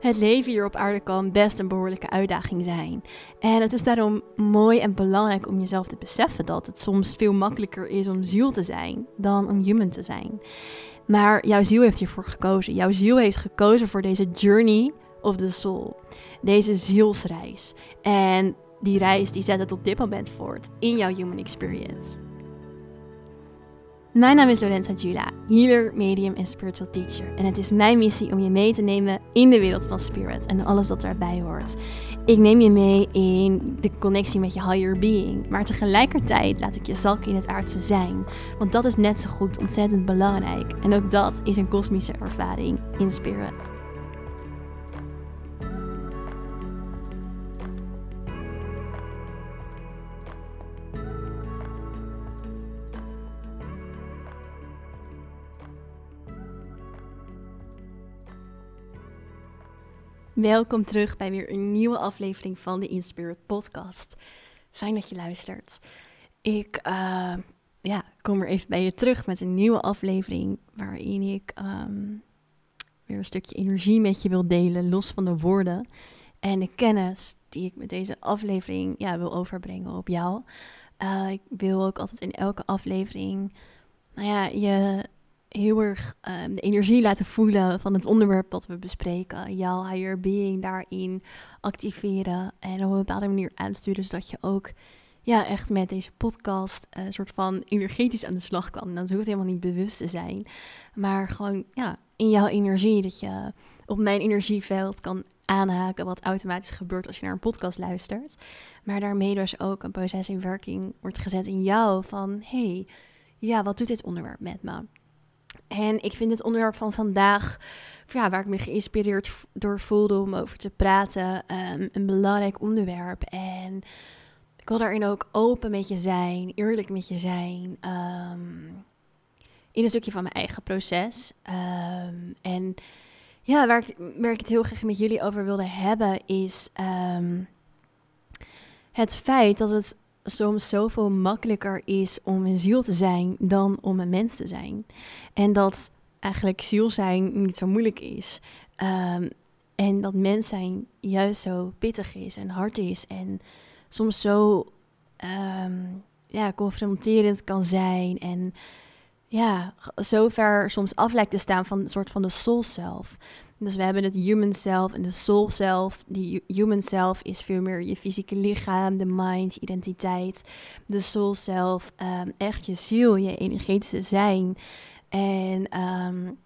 Het leven hier op aarde kan best een behoorlijke uitdaging zijn. En het is daarom mooi en belangrijk om jezelf te beseffen dat het soms veel makkelijker is om ziel te zijn dan om human te zijn. Maar jouw ziel heeft hiervoor gekozen. Jouw ziel heeft gekozen voor deze journey of the soul. Deze zielsreis. En die reis die zet het op dit moment voort in jouw human experience. Mijn naam is Lorenza Jula, healer, medium en spiritual teacher. En het is mijn missie om je mee te nemen in de wereld van spirit en alles dat daarbij hoort. Ik neem je mee in de connectie met je higher being, maar tegelijkertijd laat ik je zakken in het aardse zijn. Want dat is net zo goed ontzettend belangrijk. En ook dat is een kosmische ervaring in spirit. Welkom terug bij weer een nieuwe aflevering van de Inspirit podcast. Fijn dat je luistert. Ik uh, ja, kom er even bij je terug met een nieuwe aflevering waarin ik um, weer een stukje energie met je wil delen, los van de woorden en de kennis die ik met deze aflevering ja, wil overbrengen op jou. Uh, ik wil ook altijd in elke aflevering nou ja, je heel erg um, de energie laten voelen van het onderwerp dat we bespreken. Jouw higher being daarin activeren en op een bepaalde manier aansturen, zodat je ook ja, echt met deze podcast een uh, soort van energetisch aan de slag kan. Dan hoeft helemaal niet bewust te zijn, maar gewoon ja, in jouw energie, dat je op mijn energieveld kan aanhaken, wat automatisch gebeurt als je naar een podcast luistert. Maar daarmee dus ook een proces in werking wordt gezet in jou van, hey, ja, wat doet dit onderwerp met me? En ik vind het onderwerp van vandaag, ja, waar ik me geïnspireerd door voelde om over te praten, um, een belangrijk onderwerp. En ik wil daarin ook open met je zijn, eerlijk met je zijn. Um, in een stukje van mijn eigen proces. Um, en ja, waar ik, waar ik het heel graag met jullie over wilde hebben, is het feit dat het soms zoveel makkelijker is om een ziel te zijn dan om een mens te zijn. En dat eigenlijk ziel zijn niet zo moeilijk is. Um, en dat mens zijn juist zo pittig is en hard is. En soms zo um, ja, confronterend kan zijn. En ja, zo ver soms af lijkt te staan van een soort van de soul self. Dus we hebben het human self en de soul self. Die human self is veel meer je fysieke lichaam, de mind, je identiteit. De soul self, um, echt je ziel, je energetische zijn. En um,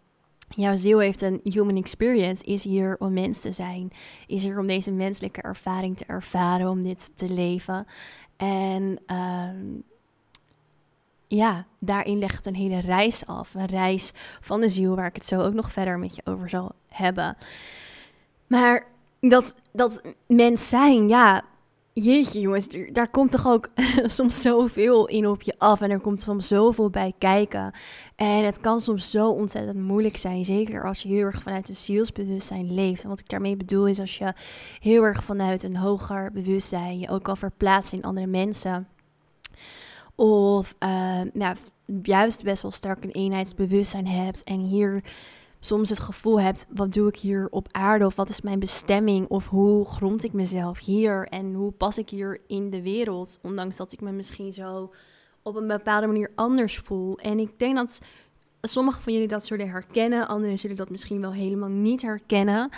jouw ziel heeft een human experience, is hier om mens te zijn. Is hier om deze menselijke ervaring te ervaren, om dit te leven. En um, ja, daarin legt een hele reis af. Een reis van de ziel, waar ik het zo ook nog verder met je over zal hebben. Maar dat, dat mens zijn, ja, jeetje jongens, daar komt toch ook soms zoveel in op je af. En er komt soms zoveel bij kijken. En het kan soms zo ontzettend moeilijk zijn. Zeker als je heel erg vanuit een zielsbewustzijn leeft. En wat ik daarmee bedoel is als je heel erg vanuit een hoger bewustzijn je ook kan verplaatsen in andere mensen of uh, nou, juist best wel sterk een eenheidsbewustzijn hebt en hier soms het gevoel hebt, wat doe ik hier op aarde? Of wat is mijn bestemming? Of hoe grond ik mezelf hier? En hoe pas ik hier in de wereld? Ondanks dat ik me misschien zo op een bepaalde manier anders voel. En ik denk dat sommigen van jullie dat zullen herkennen. Anderen zullen dat misschien wel helemaal niet herkennen.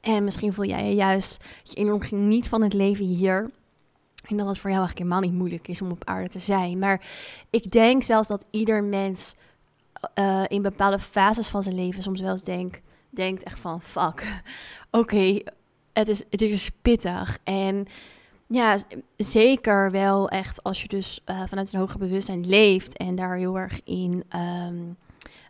En misschien voel jij je juist je enorm geniet van het leven hier. En dat het voor jou eigenlijk helemaal niet moeilijk is om op aarde te zijn. Maar ik denk zelfs dat ieder mens uh, in bepaalde fases van zijn leven soms wel eens denk, denkt echt van fuck. Oké, het, is, het is pittig. En ja, zeker wel echt als je dus uh, vanuit een hoger bewustzijn leeft en daar heel erg in um,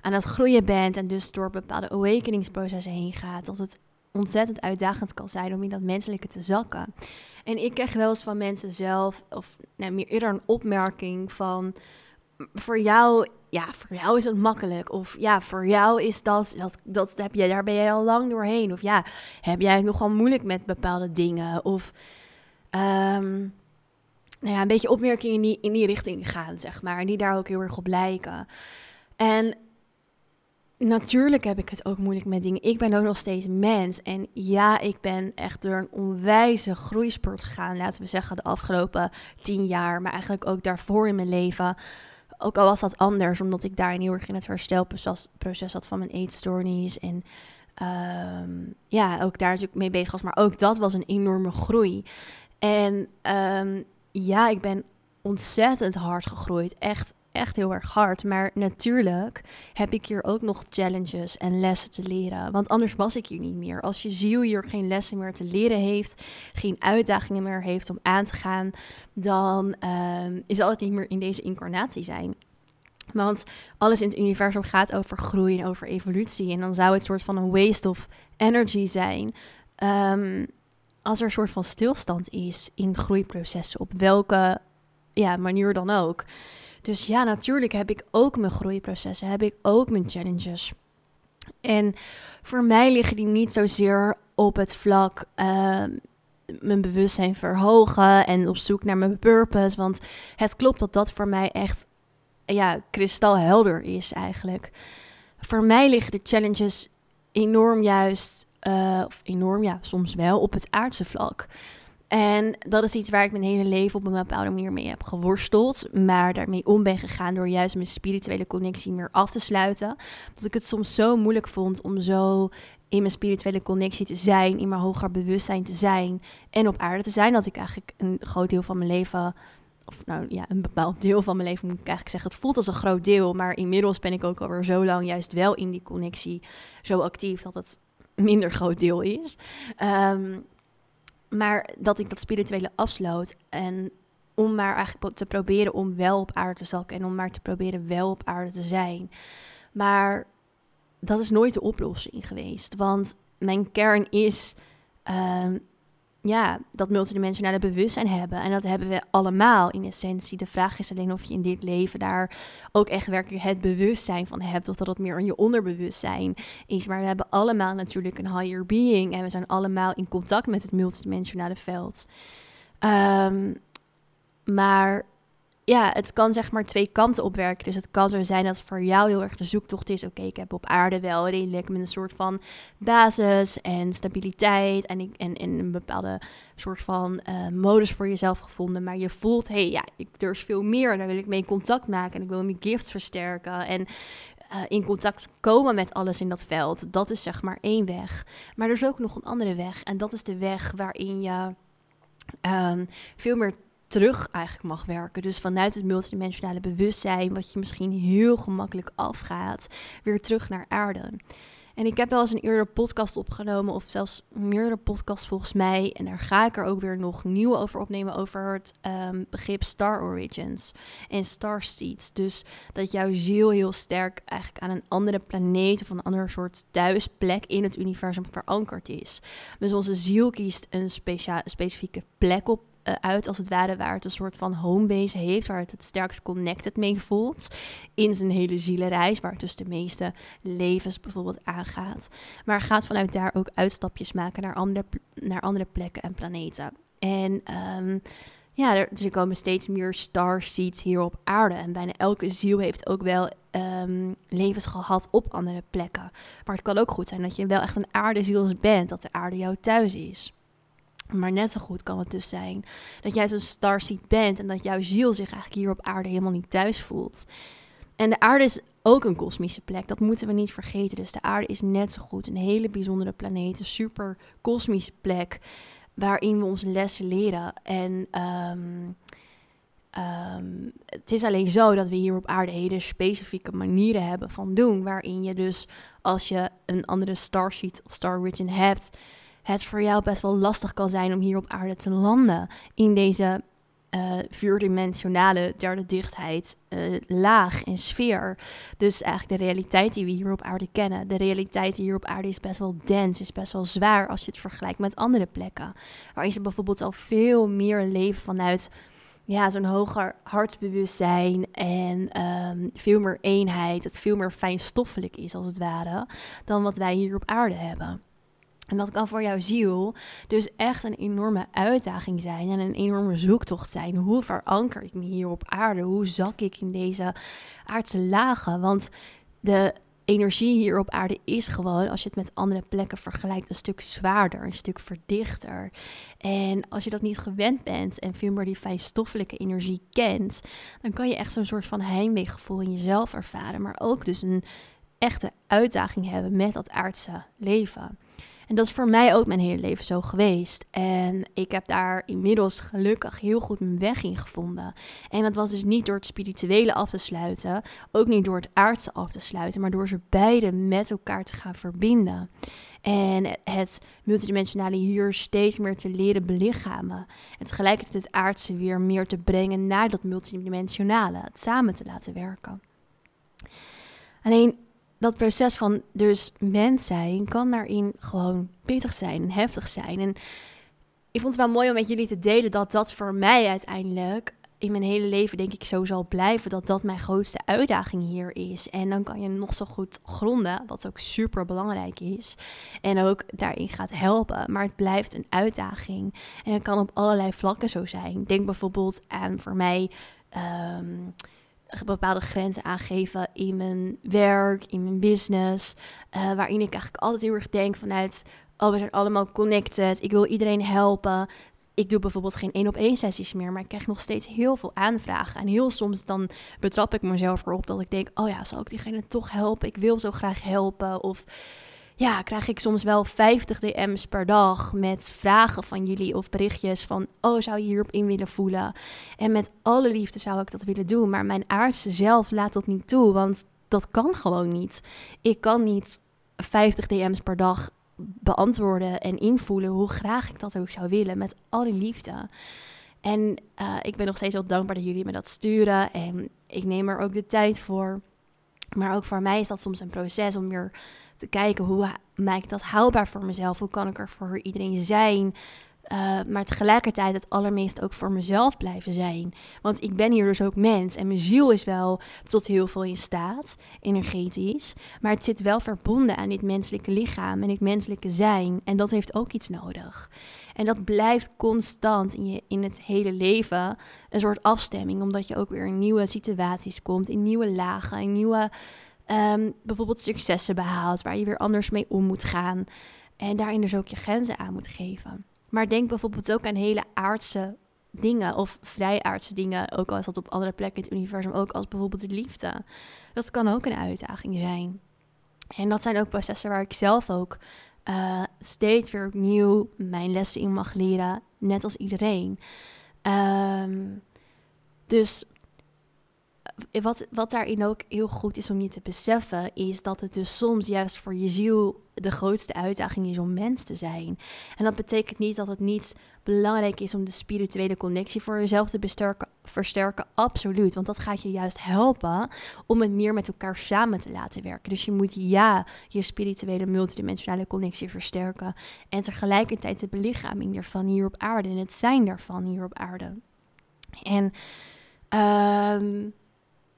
aan het groeien bent en dus door bepaalde awakeningsprocessen heen gaat, dat het ontzettend uitdagend kan zijn om in dat menselijke te zakken. En ik krijg wel eens van mensen zelf, of nou, meer eerder een opmerking van, voor jou, ja, voor jou is het makkelijk. Of ja, voor jou is dat, dat, dat heb je, daar ben jij al lang doorheen. Of ja, heb jij het nogal moeilijk met bepaalde dingen? Of, um, nou ja, een beetje opmerkingen die in die richting gaan, zeg maar. En die daar ook heel erg op lijken. En natuurlijk heb ik het ook moeilijk met dingen. Ik ben ook nog steeds mens. En ja, ik ben echt door een onwijze groeispurt gegaan, laten we zeggen, de afgelopen tien jaar. Maar eigenlijk ook daarvoor in mijn leven. Ook al was dat anders, omdat ik daarin heel erg in het herstelproces had van mijn eetstoornis. En ehm, ja, ook daar natuurlijk mee bezig was. Maar ook dat was een enorme groei. En ehm, ja, ik ben ontzettend hard gegroeid. Echt echt heel erg hard. Maar natuurlijk heb ik hier ook nog challenges en lessen te leren. Want anders was ik hier niet meer. Als je ziel hier geen lessen meer te leren heeft, geen uitdagingen meer heeft om aan te gaan, dan uh, is het niet meer in deze incarnatie zijn. Want alles in het universum gaat over groei en over evolutie. En dan zou het soort van een waste of energy zijn. Um, als er een soort van stilstand is in groeiprocessen, op welke ja, manier dan ook. Dus ja, natuurlijk heb ik ook mijn groeiprocessen, heb ik ook mijn challenges. En voor mij liggen die niet zozeer op het vlak uh, mijn bewustzijn verhogen en op zoek naar mijn purpose. Want het klopt dat dat voor mij echt ja, kristalhelder is eigenlijk. Voor mij liggen de challenges enorm juist, uh, of enorm ja, soms wel, op het aardse vlak. En dat is iets waar ik mijn hele leven op een bepaalde manier mee heb geworsteld. Maar daarmee om ben gegaan door juist mijn spirituele connectie meer af te sluiten. Dat ik het soms zo moeilijk vond om zo in mijn spirituele connectie te zijn, in mijn hoger bewustzijn te zijn en op aarde te zijn. Dat ik eigenlijk een groot deel van mijn leven, of nou ja, een bepaald deel van mijn leven moet ik eigenlijk zeggen. Het voelt als een groot deel, maar inmiddels ben ik ook alweer zo lang juist wel in die connectie zo actief dat het minder groot deel is. Um, maar dat ik dat spirituele afsloot. En om maar eigenlijk te proberen om wel op aarde te zakken. En om maar te proberen wel op aarde te zijn. Maar dat is nooit de oplossing geweest. Want mijn kern is ehm, ja, dat multidimensionale bewustzijn hebben. En dat hebben we allemaal in essentie. De vraag is alleen of je in dit leven daar ook echt werkelijk het bewustzijn van hebt. Of dat het meer aan je onderbewustzijn is. Maar we hebben allemaal natuurlijk een higher being. En we zijn allemaal in contact met het multidimensionale veld. Um, maar ja, het kan zeg maar twee kanten opwerken. Dus het kan zo zijn dat voor jou heel erg de zoektocht is: oké, ik heb op aarde wel redelijk met een soort van basis en stabiliteit en, ik, en, en een bepaalde soort van uh, modus voor jezelf gevonden. Maar je voelt: hé, hey, ja, ik, er is veel meer. Daar wil ik mee contact maken en ik wil mijn gifts versterken. En uh, in contact komen met alles in dat veld. Dat is zeg maar één weg. Maar er is ook nog een andere weg. En dat is de weg waarin je. Um, veel meer terug eigenlijk mag werken. Dus vanuit het multidimensionale bewustzijn, wat je misschien heel gemakkelijk afgaat, weer terug naar aarde. En ik heb wel eens een eerder podcast opgenomen, of zelfs meerdere podcasts volgens mij. En daar ga ik er ook weer nog nieuw over opnemen, over het um, begrip Star Origins en Star Seeds. Dus dat jouw ziel heel sterk eigenlijk aan een andere planeet of een ander soort thuisplek in het universum verankerd is. Dus onze ziel kiest een specifieke plek op uh, uit, als het ware, waar het een soort van homebase heeft, waar het het sterkst connected mee voelt in zijn hele zielenreis, waar het dus de meeste levens bijvoorbeeld aangaat. Maar gaat vanuit daar ook uitstapjes maken naar andere, naar andere plekken en planeten. En um, ja, er, dus er komen steeds meer starseeds hier op aarde. En bijna elke ziel heeft ook wel um, levens gehad op andere plekken. Maar het kan ook goed zijn dat je wel echt een aardeziel bent, dat de aarde jouw thuis is. Maar net zo goed kan het dus zijn dat jij zo'n starseed bent en dat jouw ziel zich eigenlijk hier op aarde helemaal niet thuis voelt. En de aarde is ook een kosmische plek, dat moeten we niet vergeten. Dus de aarde is net zo goed een hele bijzondere planeet, een super kosmische plek waarin we onze lessen leren. En um, um, het is alleen zo dat we hier op aarde hele specifieke manieren hebben van doen, waarin je dus als je een andere starsheet of star region hebt, het voor jou best wel lastig kan zijn om hier op aarde te landen. In deze uh, vierdimensionale derde dichtheid, uh, laag en sfeer. Dus eigenlijk de realiteit die we hier op aarde kennen. De realiteit hier op aarde is best wel dens, is best wel zwaar als je het vergelijkt met andere plekken. Waarin ze bijvoorbeeld al veel meer leven vanuit ja, zo'n hoger hartsbewustzijn en um, veel meer eenheid. Het veel meer fijnstoffelijk is als het ware dan wat wij hier op aarde hebben. En dat kan voor jouw ziel dus echt een enorme uitdaging zijn en een enorme zoektocht zijn. Hoe veranker ik me hier op aarde? Hoe zak ik in deze aardse lagen? Want de energie hier op aarde is gewoon, als je het met andere plekken vergelijkt, een stuk zwaarder, een stuk verdichter. En als je dat niet gewend bent en veel meer die fijnstoffelijke energie kent, dan kan je echt zo'n soort van heimweegevoel in jezelf ervaren, maar ook dus een echte uitdaging hebben met dat aardse leven. En dat is voor mij ook mijn hele leven zo geweest. En ik heb daar inmiddels gelukkig heel goed mijn weg in gevonden. En dat was dus niet door het spirituele af te sluiten, ook niet door het aardse af te sluiten, maar door ze beide met elkaar te gaan verbinden. En het multidimensionale hier steeds meer te leren belichamen. En tegelijkertijd het aardse weer meer te brengen naar dat multidimensionale. Het samen te laten werken. Alleen dat proces van dus mens zijn kan daarin gewoon pittig zijn heftig zijn. En ik vond het wel mooi om met jullie te delen dat dat voor mij uiteindelijk in mijn hele leven denk ik zo zal blijven. Dat dat mijn grootste uitdaging hier is. En dan kan je nog zo goed gronden, wat ook super belangrijk is. En ook daarin gaat helpen. Maar het blijft een uitdaging. En het kan op allerlei vlakken zo zijn. Denk bijvoorbeeld aan voor mij... Ehm, bepaalde grenzen aangeven in mijn werk, in mijn business. Uh, waarin ik eigenlijk altijd heel erg denk vanuit, oh we zijn allemaal connected, ik wil iedereen helpen. Ik doe bijvoorbeeld geen één op één sessies meer, maar ik krijg nog steeds heel veel aanvragen. En heel soms dan betrap ik mezelf erop dat ik denk, oh ja, zal ik diegene toch helpen? Ik wil zo graag helpen. Of ja, krijg ik soms wel 50 DM's per dag met vragen van jullie of berichtjes van, oh, zou je hierop in willen voelen? En met alle liefde zou ik dat willen doen, maar mijn aardse zelf laat dat niet toe, want dat kan gewoon niet. Ik kan niet 50 DM's per dag beantwoorden en invoelen hoe graag ik dat ook zou willen, met alle liefde. En uh, ik ben nog steeds heel dankbaar dat jullie me dat sturen en ik neem er ook de tijd voor. Maar ook voor mij is dat soms een proces om weer te kijken hoe maak ik dat haalbaar voor mezelf? Hoe kan ik er voor iedereen zijn? Uh, maar tegelijkertijd het allermeest ook voor mezelf blijven zijn. Want ik ben hier dus ook mens en mijn ziel is wel tot heel veel in staat, energetisch. Maar het zit wel verbonden aan dit menselijke lichaam en dit menselijke zijn. En dat heeft ook iets nodig. En dat blijft constant in, je, in het hele leven een soort afstemming, omdat je ook weer in nieuwe situaties komt, in nieuwe lagen, in nieuwe um, bijvoorbeeld successen behaalt, waar je weer anders mee om moet gaan. En daarin dus ook je grenzen aan moet geven. Maar denk bijvoorbeeld ook aan hele aardse dingen of vrij aardse dingen, ook al is dat op andere plekken in het universum, ook als bijvoorbeeld de liefde. Dat kan ook een uitdaging zijn. En dat zijn ook processen waar ik zelf ook uh, steeds weer opnieuw mijn lessen in mag leren, net als iedereen. Um, dus wat, wat daarin ook heel goed is om je te beseffen, is dat het dus soms juist voor je ziel de grootste uitdaging is om mens te zijn. En dat betekent niet dat het niet belangrijk is om de spirituele connectie voor jezelf te versterken. Absoluut, want dat gaat je juist helpen om het meer met elkaar samen te laten werken. Dus je moet ja, je spirituele multidimensionale connectie versterken en tegelijkertijd de belichaming ervan hier op aarde en het zijn daarvan hier op aarde. En um,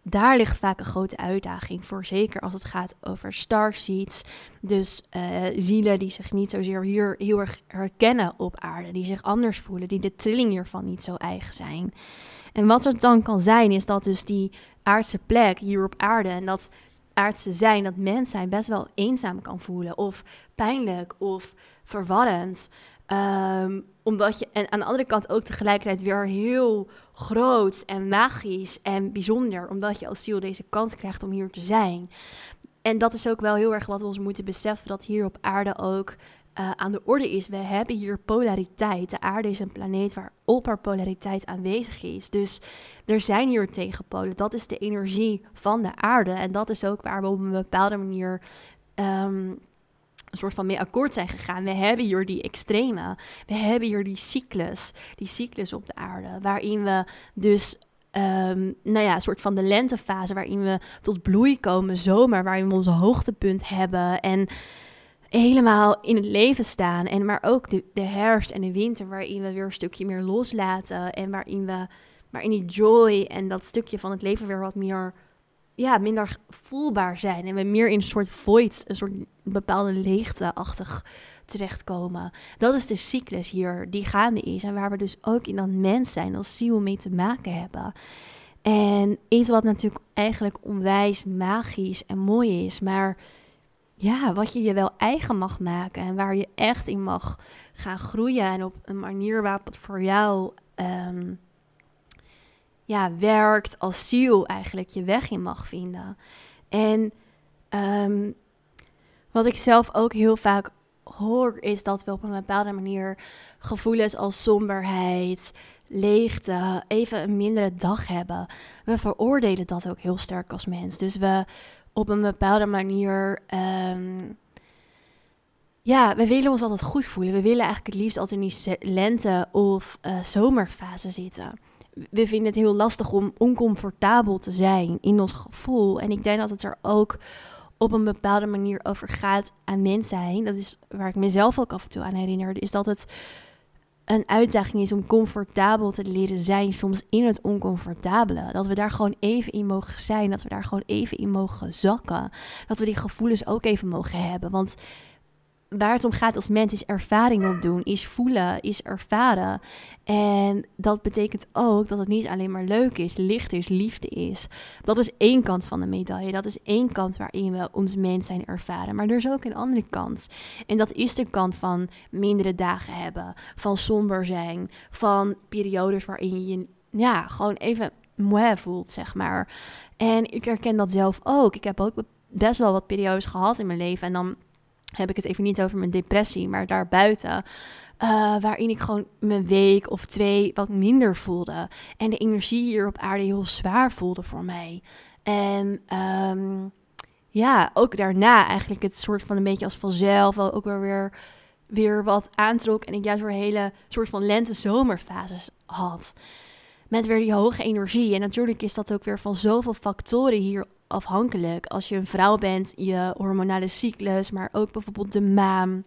daar ligt vaak een grote uitdaging voor. Zeker als het gaat over starseeds. Dus uh, zielen die zich niet zozeer hier heel erg herkennen op aarde. Die zich anders voelen. Die de trilling hiervan niet zo eigen zijn. En wat het dan kan zijn, is dat dus die aardse plek hier op aarde. En dat aardse zijn, dat mens zijn, best wel eenzaam kan voelen. Of pijnlijk of verwarrend. Um, omdat je, en aan de andere kant ook tegelijkertijd weer heel groot en magisch en bijzonder, omdat je als ziel deze kans krijgt om hier te zijn. En dat is ook wel heel erg wat we ons moeten beseffen, dat hier op aarde ook uh, aan de orde is. We hebben hier polariteit. De aarde is een planeet waar op haar polariteit aanwezig is. Dus er zijn hier tegenpolen. Dat is de energie van de aarde. En dat is ook waar we op een bepaalde manier um, een soort van mee akkoord zijn gegaan. We hebben hier die extreme. We hebben hier die cyclus. Die cyclus op de aarde. Waarin we dus Um, nou ja, een soort van de lentefase waarin we tot bloei komen, zomer, waarin we onze hoogtepunt hebben en helemaal in het leven staan. En maar ook de, de herfst en de winter, waarin we weer een stukje meer loslaten en waarin we, waarin die joy en dat stukje van het leven weer wat meer ja, minder voelbaar zijn. En we meer in een soort void, een soort bepaalde leegte-achtig terechtkomen. Dat is de cyclus hier die gaande is. En waar we dus ook in dat mens zijn als ziel mee te maken hebben. En iets wat natuurlijk eigenlijk onwijs magisch en mooi is, maar ja, wat je je wel eigen mag maken en waar je echt in mag gaan groeien en op een manier waarop het voor jou ehm, ja, werkt als ziel eigenlijk je weg in mag vinden. En um, wat ik zelf ook heel vaak hoor, is dat we op een bepaalde manier gevoelens als somberheid, leegte, even een mindere dag hebben. We veroordelen dat ook heel sterk als mens. Dus we op een bepaalde manier. Um, ja, we willen ons altijd goed voelen. We willen eigenlijk het liefst altijd in die lente- of uh, zomerfase zitten. We vinden het heel lastig om oncomfortabel te zijn in ons gevoel. En ik denk dat het er ook op een bepaalde manier over gaat aan mens zijn. Dat is waar ik mezelf ook af en toe aan herinner. Is dat het een uitdaging is om comfortabel te leren zijn, soms in het oncomfortabele. Dat we daar gewoon even in mogen zijn, dat we daar gewoon even in mogen zakken. Dat we die gevoelens ook even mogen hebben. Want waar het om gaat als mens is ervaring opdoen, is voelen, is ervaren. En dat betekent ook dat het niet alleen maar leuk is, licht is, liefde is. Dat is één kant van de medaille. Dat is één kant waarin we ons mens zijn ervaren. Maar er is ook een andere kant. En dat is de kant van mindere dagen hebben, van somber zijn, van periodes waarin je ja, gewoon even moe voelt, zeg maar. En ik herken dat zelf ook. Ik heb ook best wel wat periodes gehad in mijn leven en dan heb ik het even niet over mijn depressie, maar daarbuiten. Uh, waarin ik gewoon mijn week of twee wat minder voelde. En de energie hier op aarde heel zwaar voelde voor mij. En um, ja, ook daarna eigenlijk het soort van een beetje als vanzelf ook wel weer, weer wat aantrok. En ik juist weer hele soort van lente-zomerfases had. Met weer die hoge energie. En natuurlijk is dat ook weer van zoveel factoren hier afhankelijk. Als je een vrouw bent, je hormonale cyclus, maar ook bijvoorbeeld de maan.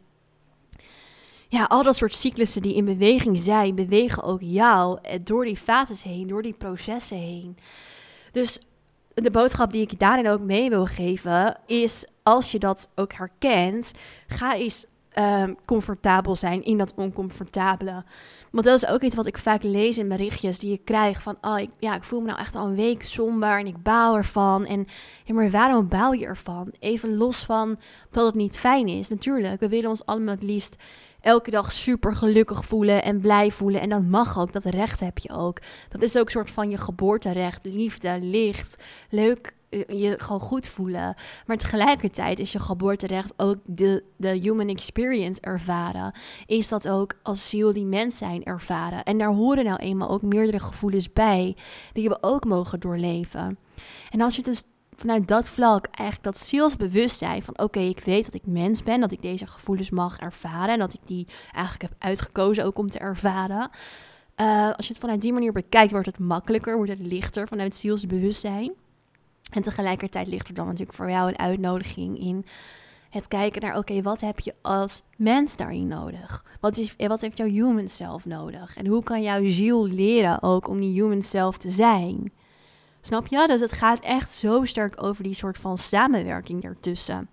Ja, al dat soort cyclussen die in beweging zijn, bewegen ook jou eh, door die fases heen, door die processen heen. Dus de boodschap die ik daarin ook mee wil geven is: als je dat ook herkent, ga eens um, comfortabel zijn in dat oncomfortabele. Want dat is ook iets wat ik vaak lees in berichtjes die ik krijg van, oh, ik, ja, ik voel me nou echt al een week somber en ik baal ervan. En ja, maar waarom baal je ervan? Even los van dat het niet fijn is. Natuurlijk, we willen ons allemaal het liefst elke dag super gelukkig voelen en blij voelen. En dat mag ook, dat recht heb je ook. Dat is ook een soort van je geboorterecht, liefde, licht, leuk je gewoon goed voelen. Maar tegelijkertijd is je geboorterecht ook de, de human experience ervaren. Is dat ook als ziel die mens zijn ervaren. En daar horen nou eenmaal ook meerdere gevoelens bij die we ook mogen doorleven. En als je dus vanuit dat vlak eigenlijk dat zielsbewustzijn van oké, ik weet dat ik mens ben, dat ik deze gevoelens mag ervaren en dat ik die eigenlijk heb uitgekozen ook om te ervaren. Uh, als je het vanuit die manier bekijkt, wordt het makkelijker, wordt het lichter vanuit zielsbewustzijn. En tegelijkertijd ligt er dan natuurlijk voor jou een uitnodiging in het kijken naar, oké, wat heb je als mens daarin nodig? Wat, is, wat heeft jouw human self nodig? En hoe kan jouw ziel leren ook om die human self te zijn? Snap je? Dus het gaat echt zo sterk over die soort van samenwerking ertussen.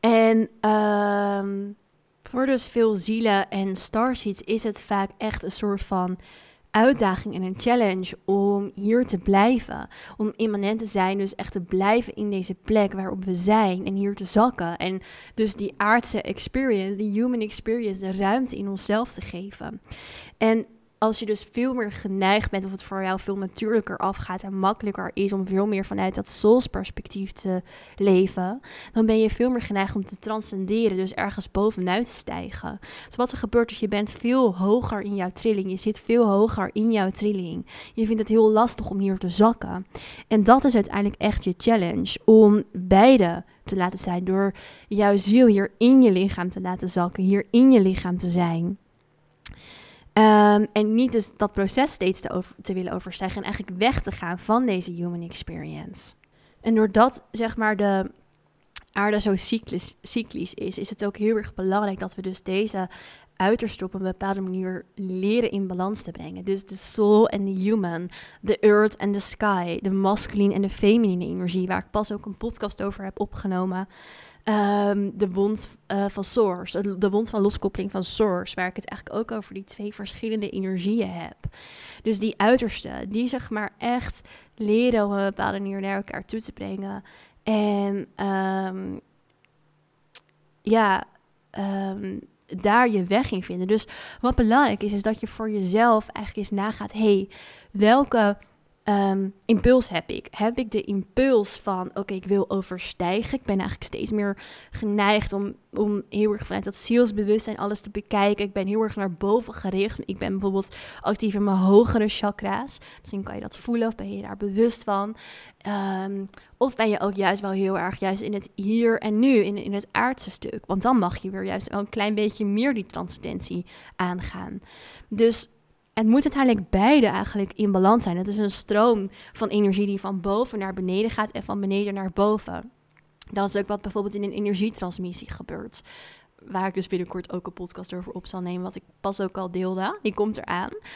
En um, voor dus veel zielen en starseeds is het vaak echt een soort van uitdaging en een challenge om hier te blijven. Om immanent te zijn, dus echt te blijven in deze plek waarop we zijn en hier te zakken. En dus die aardse experience, die human experience, de ruimte in onszelf te geven. En als je dus veel meer geneigd bent, of het voor jou veel natuurlijker afgaat en makkelijker is om veel meer vanuit dat soulsperspectief te leven, dan ben je veel meer geneigd om te transcenderen, dus ergens bovenuit te stijgen. Dus wat er gebeurt is, je bent veel hoger in jouw trilling, je zit veel hoger in jouw trilling. Je vindt het heel lastig om hier te zakken. En dat is uiteindelijk echt je challenge, om beide te laten zijn, door jouw ziel hier in je lichaam te laten zakken, hier in je lichaam te zijn. Um, en niet dus dat proces steeds te, willen overstijgen en eigenlijk weg te gaan van deze human experience. En doordat zeg maar de aarde zo cyclisch, cyclisch is, is het ook heel erg belangrijk dat we dus deze uiterste op een bepaalde manier leren in balans te brengen. Dus de soul en de human, de earth en de sky, de masculine en de feminine energie, waar ik pas ook een podcast over heb opgenomen. Ehm, de wond uh, van Source, de wond van loskoppeling van Source, waar ik het eigenlijk ook over die twee verschillende energieën heb. Dus die uiterste, die zeg maar echt leren op een bepaalde manier naar elkaar toe te brengen. En um, ja, um, daar je weg in vinden. Dus wat belangrijk is, is dat je voor jezelf eigenlijk eens nagaat: hey, welke um, impuls heb ik? Heb ik de impuls van, oké, ik wil overstijgen. Ik ben eigenlijk steeds meer geneigd om, om heel erg vanuit dat zielsbewustzijn alles te bekijken. Ik ben heel erg naar boven gericht. Ik ben bijvoorbeeld actief in mijn hogere chakra's. Misschien kan je dat voelen of ben je daar bewust van. Um, of ben je ook juist wel heel erg juist in het hier en nu, in, in het aardse stuk. Want dan mag je weer juist wel een klein beetje meer die transcendentie aangaan. Dus het moet uiteindelijk beide eigenlijk in balans zijn. Het is een stroom van energie die van boven naar beneden gaat en van beneden naar boven. Dat is ook wat bijvoorbeeld in een energietransmissie gebeurt. Waar ik dus binnenkort ook een podcast over op zal nemen, wat ik pas ook al deelde. Die komt eraan. Uh,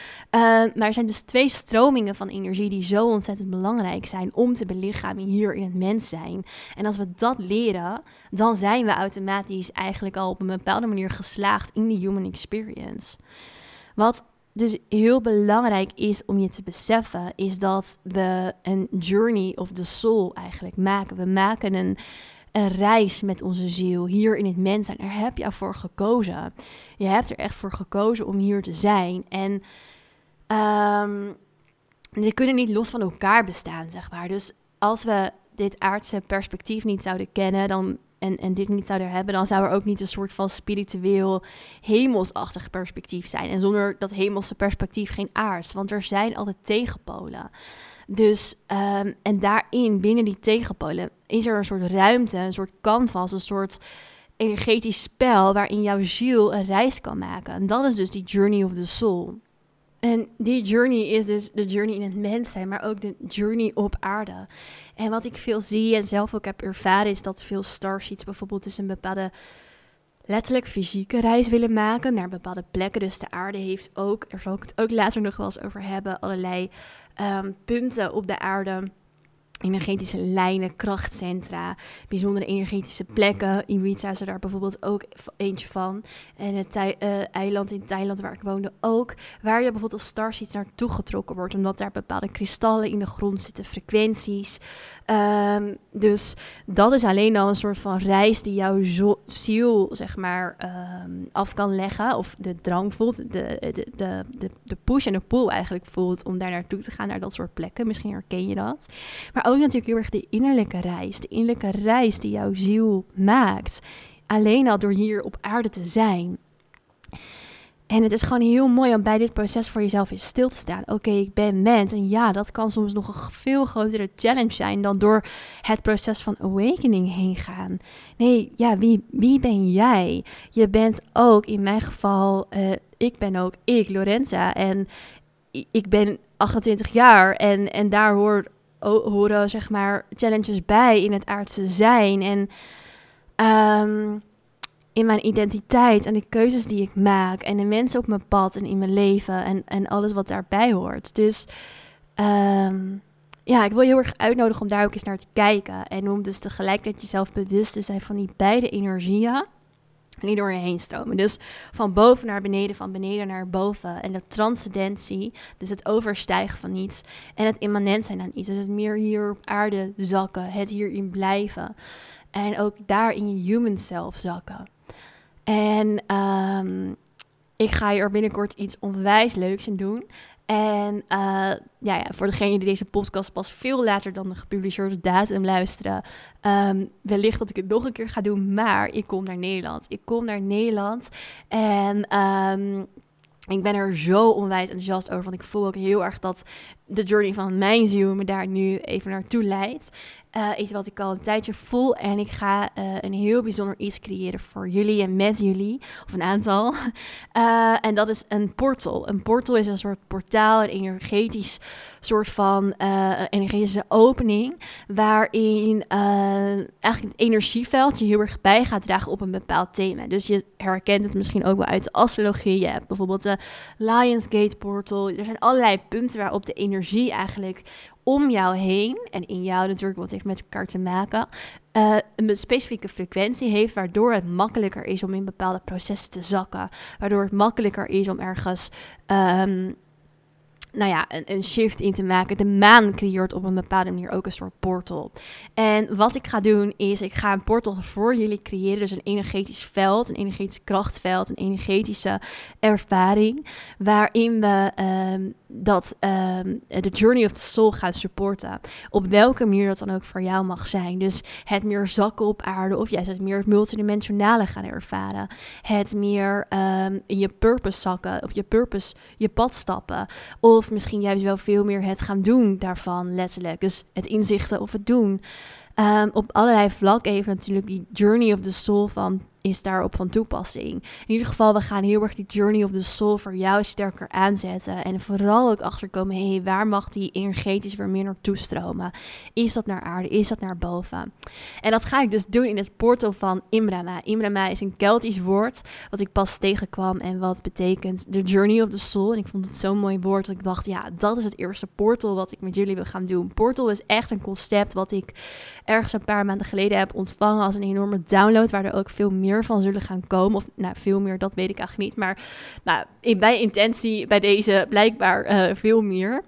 maar er zijn dus twee stromingen van energie die zo ontzettend belangrijk zijn om te belichamen hier in het mens zijn. En als we dat leren, dan zijn we automatisch eigenlijk al op een bepaalde manier geslaagd in de human experience. Wat dus heel belangrijk is om je te beseffen, is dat we een journey of the soul eigenlijk maken. We maken een, een reis met onze ziel hier in het mens zijn. Daar heb je voor gekozen. Je hebt er echt voor gekozen om hier te zijn. En um, die kunnen niet los van elkaar bestaan, zeg maar. Dus als we dit aardse perspectief niet zouden kennen, dan en, en dit niet zouden hebben, dan zou er ook niet een soort van spiritueel, hemelsachtig perspectief zijn. En zonder dat hemelse perspectief geen aards, want er zijn altijd tegenpolen. Dus, um, en daarin, binnen die tegenpolen, is er een soort ruimte, een soort canvas, een soort energetisch spel waarin jouw ziel een reis kan maken. En dat is dus die journey of the soul. En die journey is dus de journey in het mens zijn, maar ook de journey op aarde. En wat ik veel zie en zelf ook heb ervaren, is dat veel starsheets bijvoorbeeld dus een bepaalde letterlijk fysieke reis willen maken naar bepaalde plekken. Dus de aarde heeft ook, daar zal ik het ook later nog wel eens over hebben, allerlei um, punten op de aarde energetische lijnen, krachtcentra, bijzondere energetische plekken. Ibiza is er daar bijvoorbeeld ook eentje van. En het uh, eiland in Thailand waar ik woonde ook. Waar je bijvoorbeeld als starseeds naartoe getrokken wordt. Omdat daar bepaalde kristallen in de grond zitten, frequenties. Um, dus dat is alleen al een soort van reis die jouw ziel, zeg maar, um, af kan leggen. Of de drang voelt, de, de, de, de, de push en de pull eigenlijk voelt om daar naartoe te gaan, naar dat soort plekken. Misschien herken je dat. Maar ook natuurlijk heel erg de innerlijke reis. De innerlijke reis die jouw ziel maakt. Alleen al door hier op aarde te zijn. En het is gewoon heel mooi om bij dit proces voor jezelf eens stil te staan. Oké, ik ben mens. En ja, dat kan soms nog een veel grotere challenge zijn dan door het proces van awakening heen gaan. Nee, ja, wie, wie ben jij? Je bent ook, in mijn geval, uh, ik ben ook ik, Lorenza. En ik ben 28 jaar en, en daar hoort horen zeg maar challenges bij in het aardse zijn en um, in mijn identiteit en de keuzes die ik maak en de mensen op mijn pad en in mijn leven en, en alles wat daarbij hoort. Dus um, ja, ik wil je heel erg uitnodigen om daar ook eens naar te kijken en om dus tegelijkertijd jezelf bewust te zijn van die beide energieën die door je heen stromen. Dus van boven naar beneden, van beneden naar boven. En de transcendentie, dus het overstijgen van iets. En het immanent zijn aan iets. Dus het meer hier op aarde zakken, het hierin blijven. En ook daar in je human self zakken. En um, ik ga hier binnenkort iets onwijs leuks in doen. En uh, ja, ja, voor degene die deze podcast pas veel later dan de gepubliceerde datum luisteren, um, wellicht dat ik het nog een keer ga doen, maar ik kom naar Nederland. Ik kom naar Nederland en um, ik ben er zo onwijs enthousiast over, want ik voel ook heel erg dat de journey van mijn ziel me daar nu even naartoe leidt. Uh, iets wat ik al een tijdje voel. En ik ga uh, een heel bijzonder iets creëren voor jullie en met jullie. Of een aantal. Uh, en dat is een portal. Een portal is een soort portaal, een energetisch soort van energetische opening. Waarin eigenlijk het energieveld je heel erg bij gaat dragen op een bepaald thema. Dus je herkent het misschien ook wel uit de astrologie. Je hebt bijvoorbeeld de Lionsgate portal. Er zijn allerlei punten waarop de energie eigenlijk om jou heen en in jou natuurlijk, wat heeft met elkaar te maken, uh, een specifieke frequentie heeft, waardoor het makkelijker is om in bepaalde processen te zakken. Waardoor het makkelijker is om ergens. Um, nou ja, een, een, shift in te maken. De maan creëert op een bepaalde manier ook een soort portal. En wat ik ga doen is, ik ga een portal voor jullie creëren. Dus een energetisch veld, een energetisch krachtveld, een energetische ervaring. Waarin we um, dat um, de journey of the soul gaan supporten. Op welke manier dat dan ook voor jou mag zijn. Dus het meer zakken op aarde of juist het meer multidimensionale gaan ervaren. Het meer in je purpose zakken, op je purpose je pad stappen. Of misschien juist wel veel meer het gaan doen daarvan, letterlijk. Dus het inzichten of het doen. Um, op allerlei vlakken even natuurlijk die journey of the soul van is daarop van toepassing. In ieder geval, we gaan heel erg die journey of the soul voor jou sterker aanzetten. En vooral ook achterkomen, hé, hey, waar mag die energetisch weer meer naartoe stromen? Is dat naar aarde? Is dat naar boven? En dat ga ik dus doen in het portal van Imrama. Imrama is een Keltisch woord wat ik pas tegenkwam en wat betekent the journey of the soul. En ik vond het zo'n mooi woord dat ik dacht, ja, dat is het eerste portal wat ik met jullie wil gaan doen. Portal is echt een concept wat ik ergens een paar maanden geleden heb ontvangen als een enorme download, waar er ook veel meer van zullen gaan komen. Of nou, veel meer, dat weet ik eigenlijk niet. Maar nou, in, bij intentie bij deze blijkbaar uh, veel meer.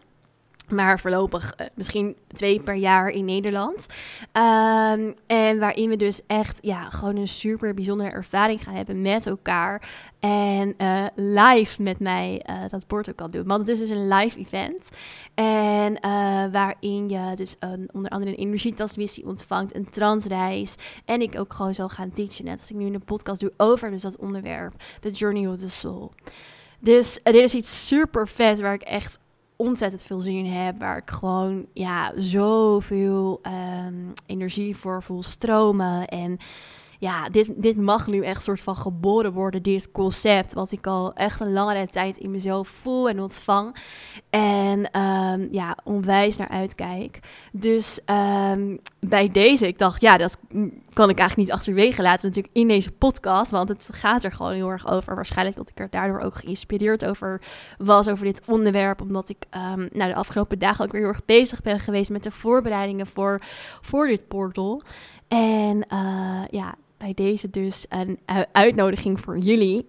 Maar voorlopig uh, misschien twee per jaar in Nederland. Um, en waarin we dus echt ja, gewoon een super bijzondere ervaring gaan hebben met elkaar. En uh, live met mij uh, dat porto kan doen. Want het is dus een live event. En waarin je dus een, onder andere een energietransmissie ontvangt, een transreis. En ik ook gewoon zo gaan teachen. Net als ik nu de podcast doe over dus dat onderwerp. The Journey of the Soul. Dus dit is iets super vet waar ik echt ontzettend veel zin in heb. Waar ik gewoon ja, zoveel um, energie voor voel stromen. En ja, dit, dit mag nu echt soort van geboren worden, dit concept. Wat ik al echt een langere tijd in mezelf voel en ontvang. En um, ja, onwijs naar uitkijk. Dus um, bij deze, ik dacht, ja, dat kan ik eigenlijk niet achterwege laten natuurlijk in deze podcast. Want het gaat er gewoon heel erg over. Waarschijnlijk dat ik er daardoor ook geïnspireerd over was, over dit onderwerp. Omdat ik um, nou, de afgelopen dagen ook weer heel erg bezig ben geweest met de voorbereidingen voor, voor dit portal. En uh, ja, bij deze dus een uitnodiging voor jullie.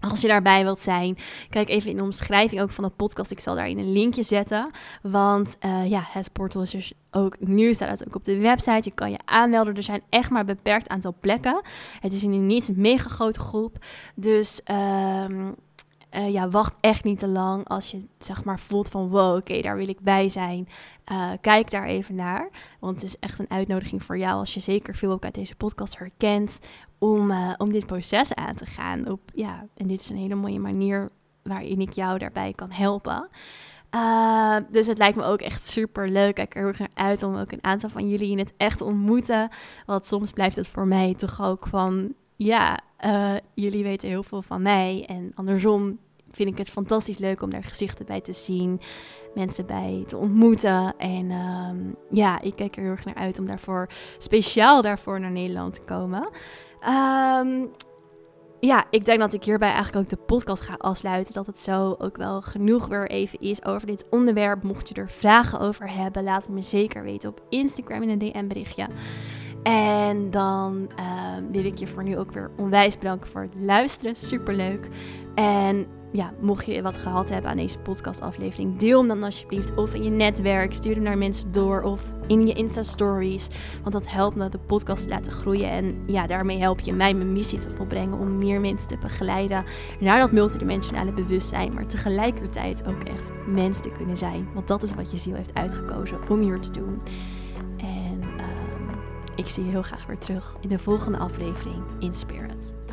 Als je daarbij wilt zijn, kijk even in de omschrijving ook van de podcast. Ik zal daarin een linkje zetten. Want uh, ja, het portal is dus ook nu, staat het ook op de website. Je kan je aanmelden. Er zijn echt maar een beperkt aantal plekken. Het is een niet een mega grote groep. Dus um, uh, ja, wacht echt niet te lang als je zeg maar voelt van wow, oké, daar wil ik bij zijn. Uh, kijk daar even naar, want het is echt een uitnodiging voor jou als je zeker veel ook uit deze podcast herkent om, uh, om dit proces aan te gaan. Op, ja, en dit is een hele mooie manier waarin ik jou daarbij kan helpen. Dus het lijkt me ook echt super leuk. Ik er ook naar uit om ook een aantal van jullie in het echt te ontmoeten. Want soms blijft het voor mij toch ook van ja, jullie weten heel veel van mij. En andersom vind ik het fantastisch leuk om daar gezichten bij te zien, mensen bij te ontmoeten. En um, ja, ik kijk er heel erg naar uit om daarvoor, speciaal daarvoor naar Nederland te komen. Um, ja, ik denk dat ik hierbij eigenlijk ook de podcast ga afsluiten. Dat het zo ook wel genoeg weer even is over dit onderwerp. Mocht je er vragen over hebben, laat het me zeker weten op Instagram in een DM-berichtje. En dan uh, wil ik je voor nu ook weer onwijs bedanken voor het luisteren. Superleuk. En ja, mocht je wat gehad hebben aan deze podcastaflevering, deel hem dan alsjeblieft. Of in je netwerk, stuur hem naar mensen door. Of in je Insta-stories. Want dat helpt me de podcast te laten groeien. En ja, daarmee help je mij mijn missie te volbrengen om meer mensen te begeleiden naar dat multidimensionale bewustzijn. Maar tegelijkertijd ook echt mens te kunnen zijn. Want dat is wat je ziel heeft uitgekozen om hier te doen. Ik zie je heel graag weer terug in de volgende aflevering in Spirit.